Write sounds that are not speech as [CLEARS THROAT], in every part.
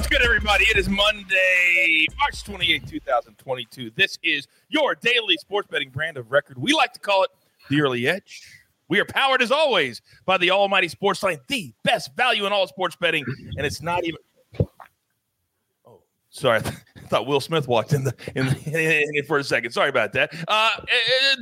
What's good, everybody? It is Monday, March 28, 2022. This is your daily sports betting brand of record. We like to call it the early edge. We are powered, as always, by the almighty Sportsline, the best value in all sports betting. And it's not even. Oh, sorry. [LAUGHS] I thought Will Smith walked in the in, in for a second. Sorry about that. Uh, uh,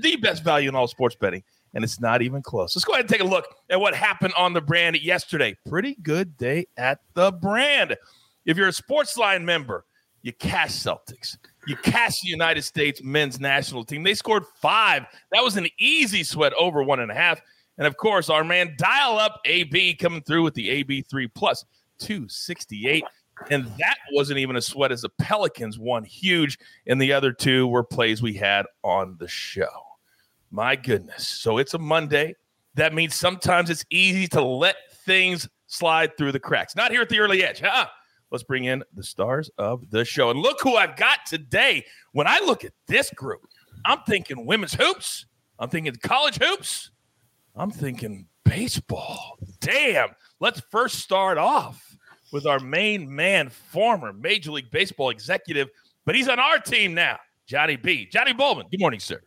the best value in all sports betting. And it's not even close. Let's go ahead and take a look at what happened on the brand yesterday. Pretty good day at the brand. If you're a Sportsline member, you cash Celtics. You cash the United States men's national team. They scored five. That was an easy sweat over one and a half. And of course, our man dial up AB coming through with the AB3 plus 268. And that wasn't even a sweat as the Pelicans won huge. And the other two were plays we had on the show. My goodness. So it's a Monday. That means sometimes it's easy to let things slide through the cracks. Not here at the early edge. Huh? Let's bring in the stars of the show. And look who I've got today. When I look at this group, I'm thinking women's hoops. I'm thinking college hoops. I'm thinking baseball. Damn. Let's first start off with our main man, former Major League Baseball executive, but he's on our team now, Johnny B. Johnny Bollman. Good morning, sir.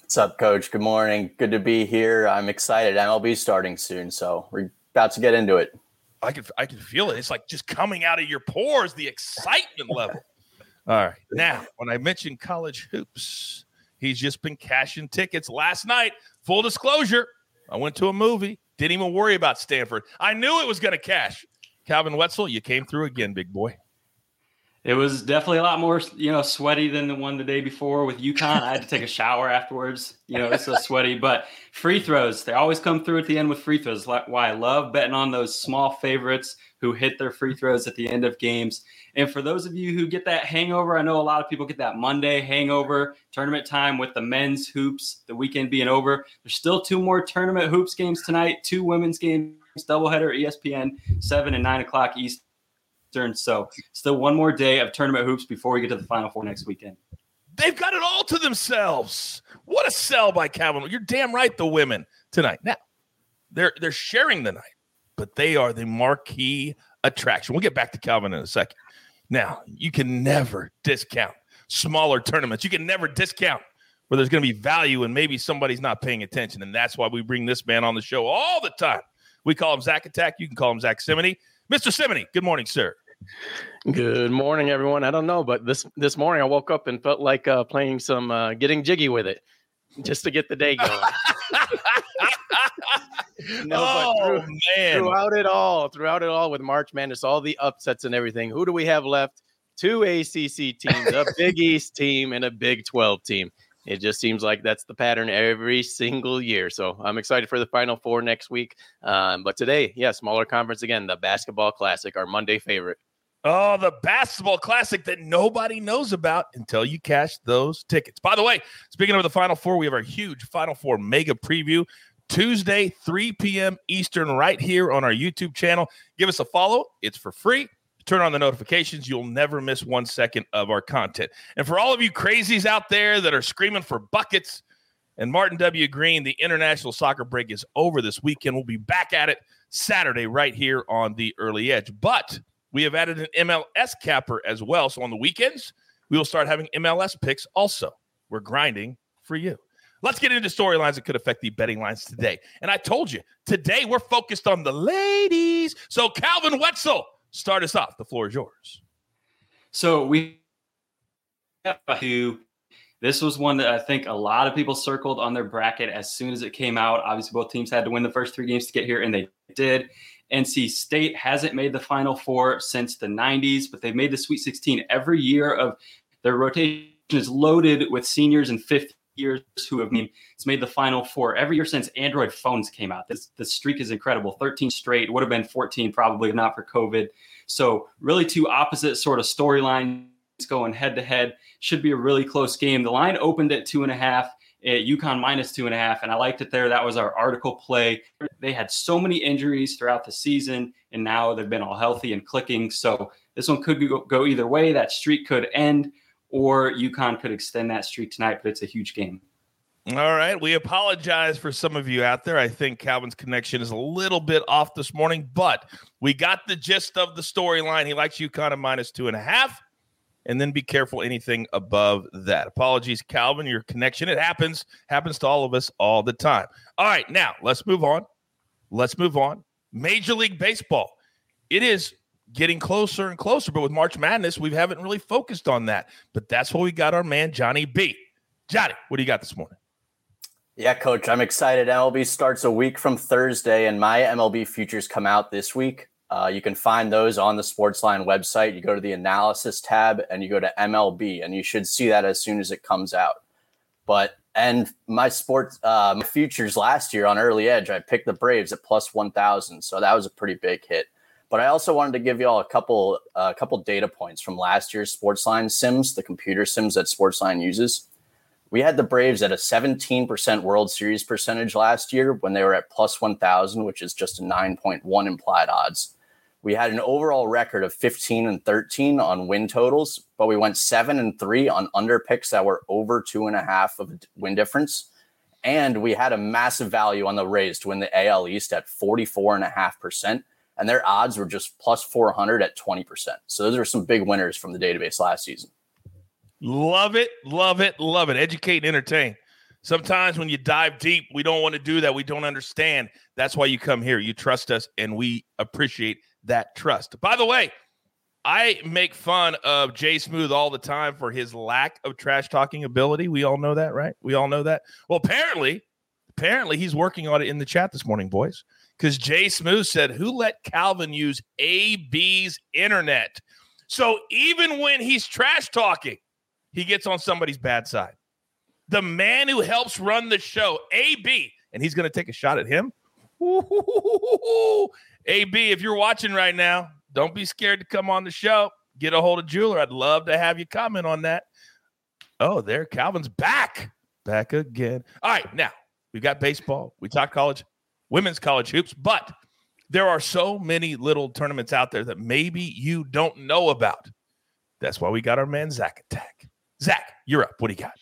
What's up, coach? Good morning. Good to be here. I'm excited. MLB starting soon, so we're about to get into it. I can I can feel it. It's like just coming out of your pores, the excitement level. [LAUGHS] All right. Now, when I mentioned college hoops, he's just been cashing tickets last night. Full disclosure, I went to a movie, didn't even worry about Stanford. I knew it was going to cash. Calvin Wetzel, you came through again, big boy. It was definitely a lot more, you know, sweaty than the one the day before with UConn. I had to take a shower afterwards. You know, it's so [LAUGHS] sweaty. But free throws, they always come through at the end with free throws. Like why I love betting on those small favorites who hit their free throws at the end of games. And for those of you who get that hangover, I know a lot of people get that Monday hangover tournament time with the men's hoops, the weekend being over. There's still two more tournament hoops games tonight, two women's games, doubleheader, ESPN, seven and nine o'clock East So still one more day of tournament hoops before we get to the Final Four next weekend. They've got it all to themselves. What a sell by Calvin. You're damn right, the women tonight. Now, they're they're sharing the night, but they are the marquee attraction. We'll get back to Calvin in a second. Now, you can never discount smaller tournaments. You can never discount where there's going to be value and maybe somebody's not paying attention. And that's why we bring this man on the show all the time. We call him Zach Attack. You can call him Zach Cimini. Mr. Cimini, good morning, sir. Good morning, everyone. I don't know, but this this morning I woke up and felt like uh, playing some uh, getting jiggy with it, just to get the day going. [LAUGHS] no, oh, through, man. Throughout it all, throughout it all, with March Madness, all the upsets and everything. Who do we have left? Two ACC teams, a Big East team, and a Big Twelve team. It just seems like that's the pattern every single year. So I'm excited for the Final Four next week. Um, but today, yeah, smaller conference again, the Basketball Classic, our Monday favorite. Oh, the basketball classic that nobody knows about until you cash those tickets. By the way, speaking of the Final Four, we have our huge Final Four mega preview Tuesday, 3 p.m. Eastern, right here on our YouTube channel. Give us a follow, it's for free turn on the notifications. You'll never miss one second of our content. And for all of you crazies out there that are screaming for buckets and Martin W. Green, the international soccer break is over this weekend. We'll be back at it Saturday right here on the early edge. But we have added an MLS capper as well. So on the weekends, we will start having MLS picks also. We're grinding for you. Let's get into storylines that could affect the betting lines today. And I told you, today we're focused on the ladies. So Calvin Wetzel Start us off. The floor is yours. So we have to This was one that I think a lot of people circled on their bracket as soon as it came out. Obviously, both teams had to win the first three games to get here, and they did. NC State hasn't made the Final Four since the 90s, but they've made the Sweet 16 every year of their rotation is loaded with seniors and fifth years who have made, the Final Four every year since Android phones came out. This the streak is incredible. 13 straight would have been 14 probably if not for COVID. So really two opposite sort of storylines going head to head. Should be a really close game. The line opened at two and a half at UConn minus two and a half, and I liked it there. That was our article play. They had so many injuries throughout the season, and now they've been all healthy and clicking. So this one could go either way. That streak could end, or UConn could extend that streak tonight, but it's a huge game. All right. We apologize for some of you out there. I think Calvin's connection is a little bit off this morning, but we got the gist of the storyline. He likes UConn at minus two and a half and then be careful anything above that. Apologies, Calvin, your connection. It happens, happens to all of us all the time. All right, now let's move on. Let's move on. Major League Baseball. It is getting closer and closer, but with March Madness, we haven't really focused on that. But that's why we got our man Johnny B. Johnny, what do you got this morning? Yeah, coach, I'm excited. MLB starts a week from Thursday, and my MLB futures come out this week. Uh, you can find those on the Sportsline website. You go to the analysis tab and you go to MLB, and you should see that as soon as it comes out. But and my sports uh, my futures last year on early edge, I picked the Braves at plus one thousand, so that was a pretty big hit. But I also wanted to give you all a couple a uh, couple data points from last year's Sportsline sims, the computer sims that Sportsline uses. We had the Braves at a 17% World Series percentage last year when they were at plus 1,000, which is just a 9.1 implied odds. We had an overall record of 15 and 13 on win totals, but we went seven and three on under picks that were over two and a half of win difference. And we had a massive value on the Rays to win the AL East at 44.5%. And their odds were just plus 400 at 20%. So those are some big winners from the database last season. Love it, love it, love it. Educate and entertain. Sometimes when you dive deep, we don't want to do that. We don't understand. That's why you come here. You trust us, and we appreciate that trust. By the way, I make fun of Jay Smooth all the time for his lack of trash talking ability. We all know that, right? We all know that. Well, apparently, apparently he's working on it in the chat this morning, boys. Because Jay Smooth said, Who let Calvin use AB's internet? So even when he's trash talking, he gets on somebody's bad side. The man who helps run the show, AB, and he's going to take a shot at him. [LAUGHS] AB, if you're watching right now, don't be scared to come on the show. Get a hold of Jeweler. I'd love to have you comment on that. Oh, there, Calvin's back. Back again. All right, now we've got baseball. We talked college, women's college hoops, but there are so many little tournaments out there that maybe you don't know about. That's why we got our man Zach Attack. Zach, you're up. What do you got?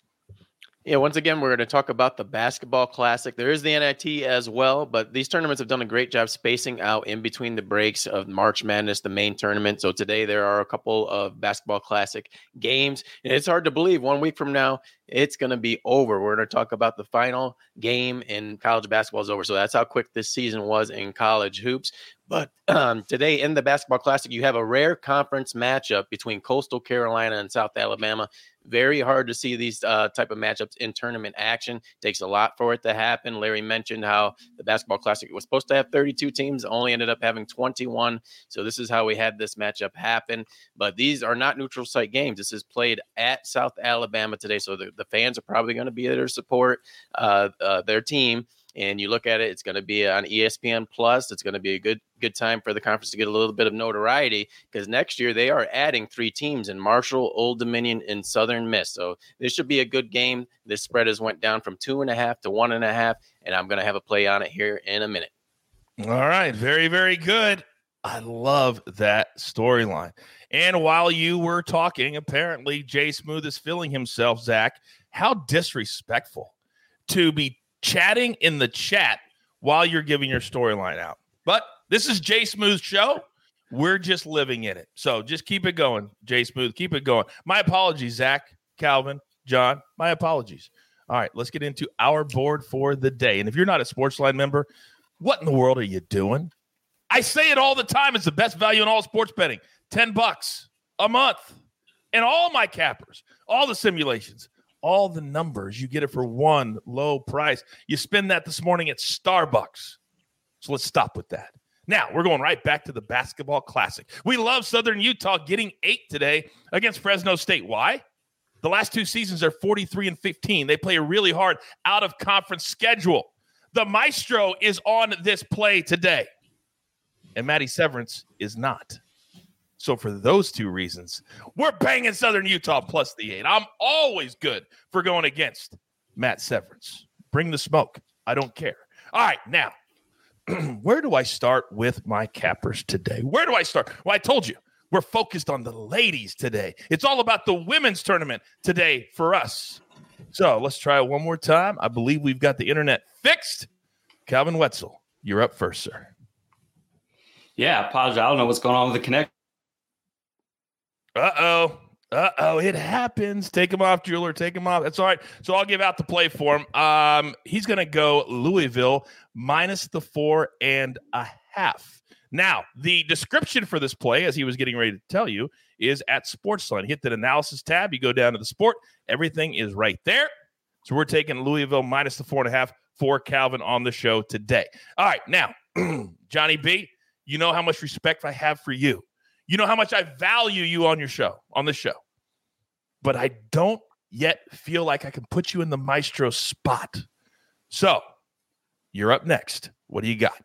Yeah, once again, we're going to talk about the basketball classic. There is the NIT as well, but these tournaments have done a great job spacing out in between the breaks of March Madness, the main tournament. So today there are a couple of basketball classic games, and it's hard to believe one week from now it's going to be over. We're going to talk about the final game in college basketball is over. So that's how quick this season was in college hoops. But [CLEARS THROAT] um, today in the basketball classic, you have a rare conference matchup between Coastal Carolina and South Alabama. Very hard to see these uh, type of matchups in tournament action. Takes a lot for it to happen. Larry mentioned how the basketball classic was supposed to have 32 teams, only ended up having 21. So this is how we had this matchup happen. But these are not neutral site games. This is played at South Alabama today, so the, the fans are probably going to be there to support uh, uh, their team and you look at it, it's going to be on ESPN Plus. It's going to be a good good time for the conference to get a little bit of notoriety because next year they are adding three teams in Marshall, Old Dominion, and Southern Miss. So this should be a good game. This spread has went down from two and a half to one and a half, and I'm going to have a play on it here in a minute. All right, very very good. I love that storyline. And while you were talking, apparently Jay Smooth is feeling himself, Zach. How disrespectful to be chatting in the chat while you're giving your storyline out. But this is Jay Smooth's show. We're just living in it. So just keep it going, Jay Smooth. Keep it going. My apologies, Zach, Calvin, John. My apologies. All right, let's get into our board for the day. And if you're not a Sportsline member, what in the world are you doing? I say it all the time. It's the best value in all sports betting. 10 bucks a month. And all my cappers, all the simulations, all the numbers. You get it for one low price. You spend that this morning at Starbucks. So let's stop with that. Now we're going right back to the basketball classic. We love Southern Utah getting eight today against Fresno State. Why? The last two seasons are 43 and 15. They play a really hard out of conference schedule. The maestro is on this play today, and Maddie Severance is not. So, for those two reasons, we're banging Southern Utah plus the eight. I'm always good for going against Matt Severance. Bring the smoke. I don't care. All right, now [CLEARS THROAT] where do I start with my cappers today? Where do I start? Well, I told you we're focused on the ladies today. It's all about the women's tournament today for us. So let's try it one more time. I believe we've got the internet fixed. Calvin Wetzel, you're up first, sir. Yeah, apologize. I don't know what's going on with the connect. Uh oh. Uh oh, it happens. Take him off, jeweler. Take him off. That's all right. So I'll give out the play for him. Um, he's going to go Louisville minus the four and a half. Now, the description for this play, as he was getting ready to tell you, is at Sportsline. Hit that analysis tab. You go down to the sport. Everything is right there. So we're taking Louisville minus the four and a half for Calvin on the show today. All right, now, [CLEARS THROAT] Johnny B, you know how much respect I have for you. You know how much I value you on your show, on the show. But I don't yet feel like I can put you in the maestro spot. So you're up next. What do you got?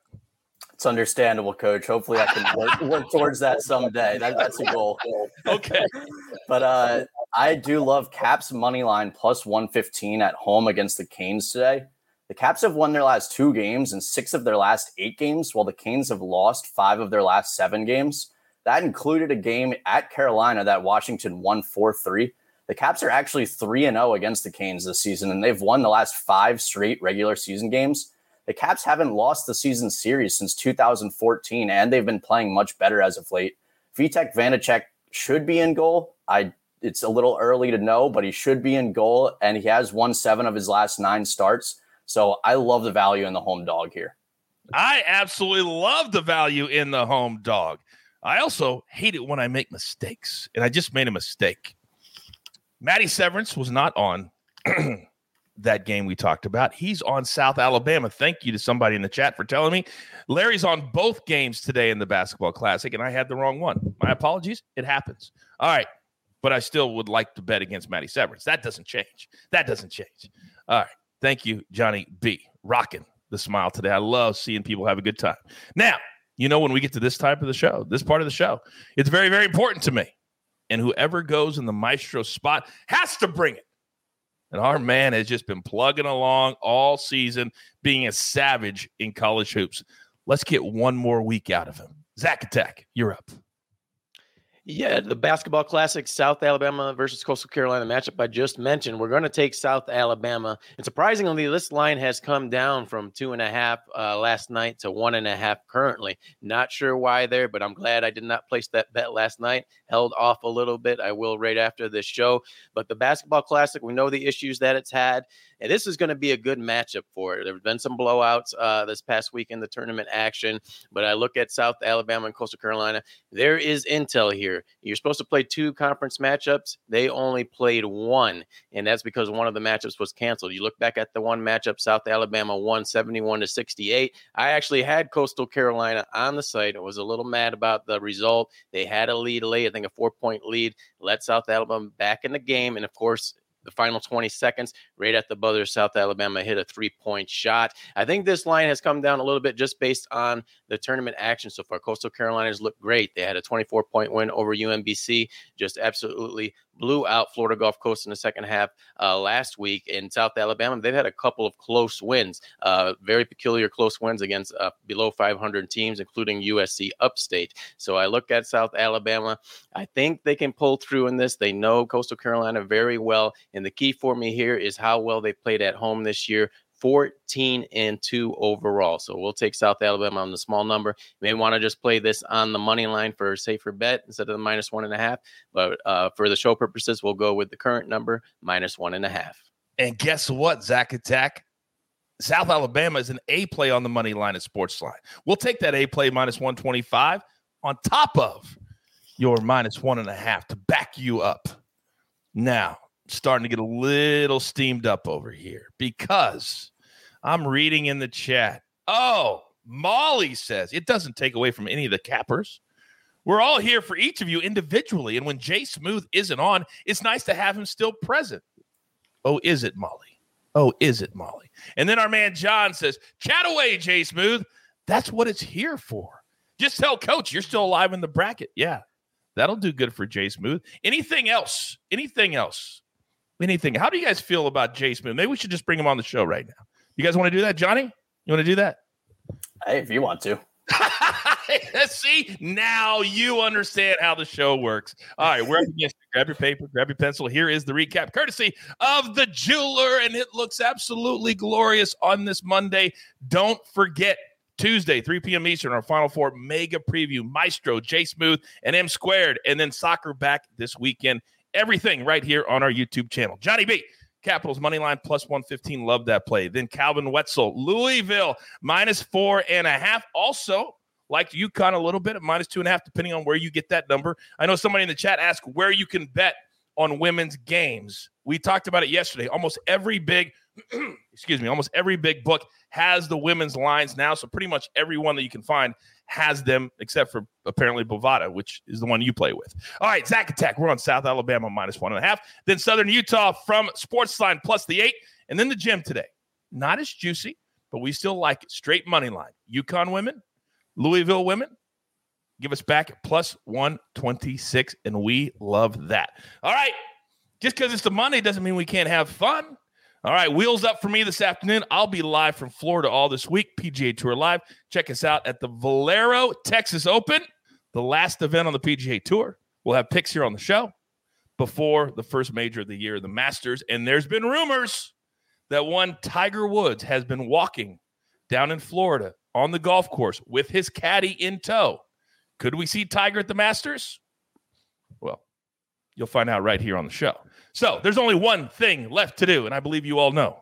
It's understandable, coach. Hopefully I can work, work towards that someday. That, that's a goal. Okay. [LAUGHS] but uh, I do love Caps money line plus 115 at home against the Canes today. The Caps have won their last two games and six of their last eight games, while the Canes have lost five of their last seven games. That included a game at Carolina that Washington won 4 3. The Caps are actually 3 0 against the Canes this season, and they've won the last five straight regular season games. The Caps haven't lost the season series since 2014, and they've been playing much better as of late. Vitek Vanecek should be in goal. I it's a little early to know, but he should be in goal, and he has won seven of his last nine starts. So I love the value in the home dog here. I absolutely love the value in the home dog. I also hate it when I make mistakes, and I just made a mistake. Maddie Severance was not on [CLEARS THROAT] that game we talked about. He's on South Alabama. Thank you to somebody in the chat for telling me. Larry's on both games today in the basketball classic, and I had the wrong one. My apologies. It happens. All right. But I still would like to bet against Maddie Severance. That doesn't change. That doesn't change. All right. Thank you, Johnny B. Rocking the smile today. I love seeing people have a good time. Now, you know, when we get to this type of the show, this part of the show, it's very, very important to me. And whoever goes in the maestro spot has to bring it. And our man has just been plugging along all season, being a savage in college hoops. Let's get one more week out of him. Zach Attack, you're up. Yeah, the basketball classic, South Alabama versus Coastal Carolina matchup I just mentioned. We're going to take South Alabama. And surprisingly, this line has come down from two and a half uh, last night to one and a half currently. Not sure why there, but I'm glad I did not place that bet last night. Held off a little bit. I will right after this show. But the basketball classic, we know the issues that it's had. And this is going to be a good matchup for it. There have been some blowouts uh, this past week in the tournament action, but I look at South Alabama and Coastal Carolina. There is intel here. You're supposed to play two conference matchups. They only played one, and that's because one of the matchups was canceled. You look back at the one matchup, South Alabama won 71 to 68. I actually had Coastal Carolina on the site. I was a little mad about the result. They had a lead late, I think a four point lead, let South Alabama back in the game. And of course, the final 20 seconds, right at the buzzer, South Alabama hit a three point shot. I think this line has come down a little bit just based on the tournament action so far. Coastal Carolinas look great. They had a 24 point win over UMBC, just absolutely blew out Florida Gulf Coast in the second half uh, last week. In South Alabama, they've had a couple of close wins, uh, very peculiar close wins against uh, below 500 teams, including USC Upstate. So I look at South Alabama. I think they can pull through in this. They know Coastal Carolina very well. And the key for me here is how well they played at home this year. 14 and 2 overall. So we'll take South Alabama on the small number. You may want to just play this on the money line for a safer bet instead of the minus one and a half. But uh, for the show purposes, we'll go with the current number minus one and a half. And guess what, Zach Attack? South Alabama is an A play on the money line at Sportsline. We'll take that A play minus 125 on top of your minus one and a half to back you up. Now, starting to get a little steamed up over here because I'm reading in the chat. Oh, Molly says it doesn't take away from any of the cappers. We're all here for each of you individually. And when Jay Smooth isn't on, it's nice to have him still present. Oh, is it, Molly? Oh, is it, Molly? And then our man John says, Chat away, Jay Smooth. That's what it's here for. Just tell coach you're still alive in the bracket. Yeah, that'll do good for Jay Smooth. Anything else? Anything else? Anything? How do you guys feel about Jay Smooth? Maybe we should just bring him on the show right now. You guys want to do that, Johnny? You want to do that? Hey, if you want to. [LAUGHS] See, now you understand how the show works. All right, we're up against. Grab your paper, grab your pencil. Here is the recap, courtesy of the jeweler, and it looks absolutely glorious on this Monday. Don't forget Tuesday, 3 p.m. Eastern, our Final Four mega preview. Maestro, J Smooth, and M Squared, and then soccer back this weekend. Everything right here on our YouTube channel. Johnny B. Capitals money line plus 115. Love that play. Then Calvin Wetzel, Louisville minus four and a half. Also, liked UConn a little bit at minus two and a half, depending on where you get that number. I know somebody in the chat asked where you can bet on women's games. We talked about it yesterday. Almost every big, [CLEARS THROAT] excuse me, almost every big book has the women's lines now. So pretty much everyone that you can find has them, except for apparently Bovada, which is the one you play with. All right, Zach Attack. We're on South Alabama minus one and a half. Then Southern Utah from Sportsline plus the eight. And then the gym today. Not as juicy, but we still like it. Straight money line. UConn women, Louisville women, give us back plus 126. And we love that. All right. Just because it's the Monday doesn't mean we can't have fun. All right, wheels up for me this afternoon. I'll be live from Florida all this week. PGA Tour Live. Check us out at the Valero Texas Open, the last event on the PGA Tour. We'll have picks here on the show before the first major of the year, the Masters. And there's been rumors that one Tiger Woods has been walking down in Florida on the golf course with his caddy in tow. Could we see Tiger at the Masters? You'll find out right here on the show. So there's only one thing left to do, and I believe you all know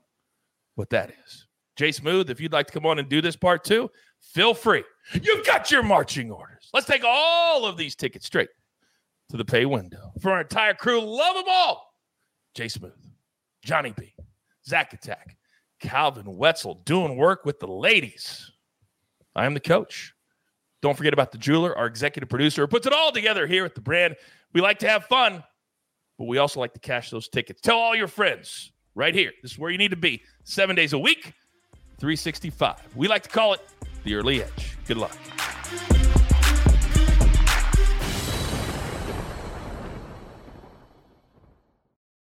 what that is. Jay Smooth, if you'd like to come on and do this part too, feel free. You've got your marching orders. Let's take all of these tickets straight to the pay window. For our entire crew, love them all. Jay Smooth, Johnny B, Zach Attack, Calvin Wetzel doing work with the ladies. I am the coach. Don't forget about the jeweler, our executive producer, who puts it all together here at the brand. We like to have fun but we also like to cash those tickets. Tell all your friends right here. This is where you need to be seven days a week, 365. We like to call it the early edge. Good luck.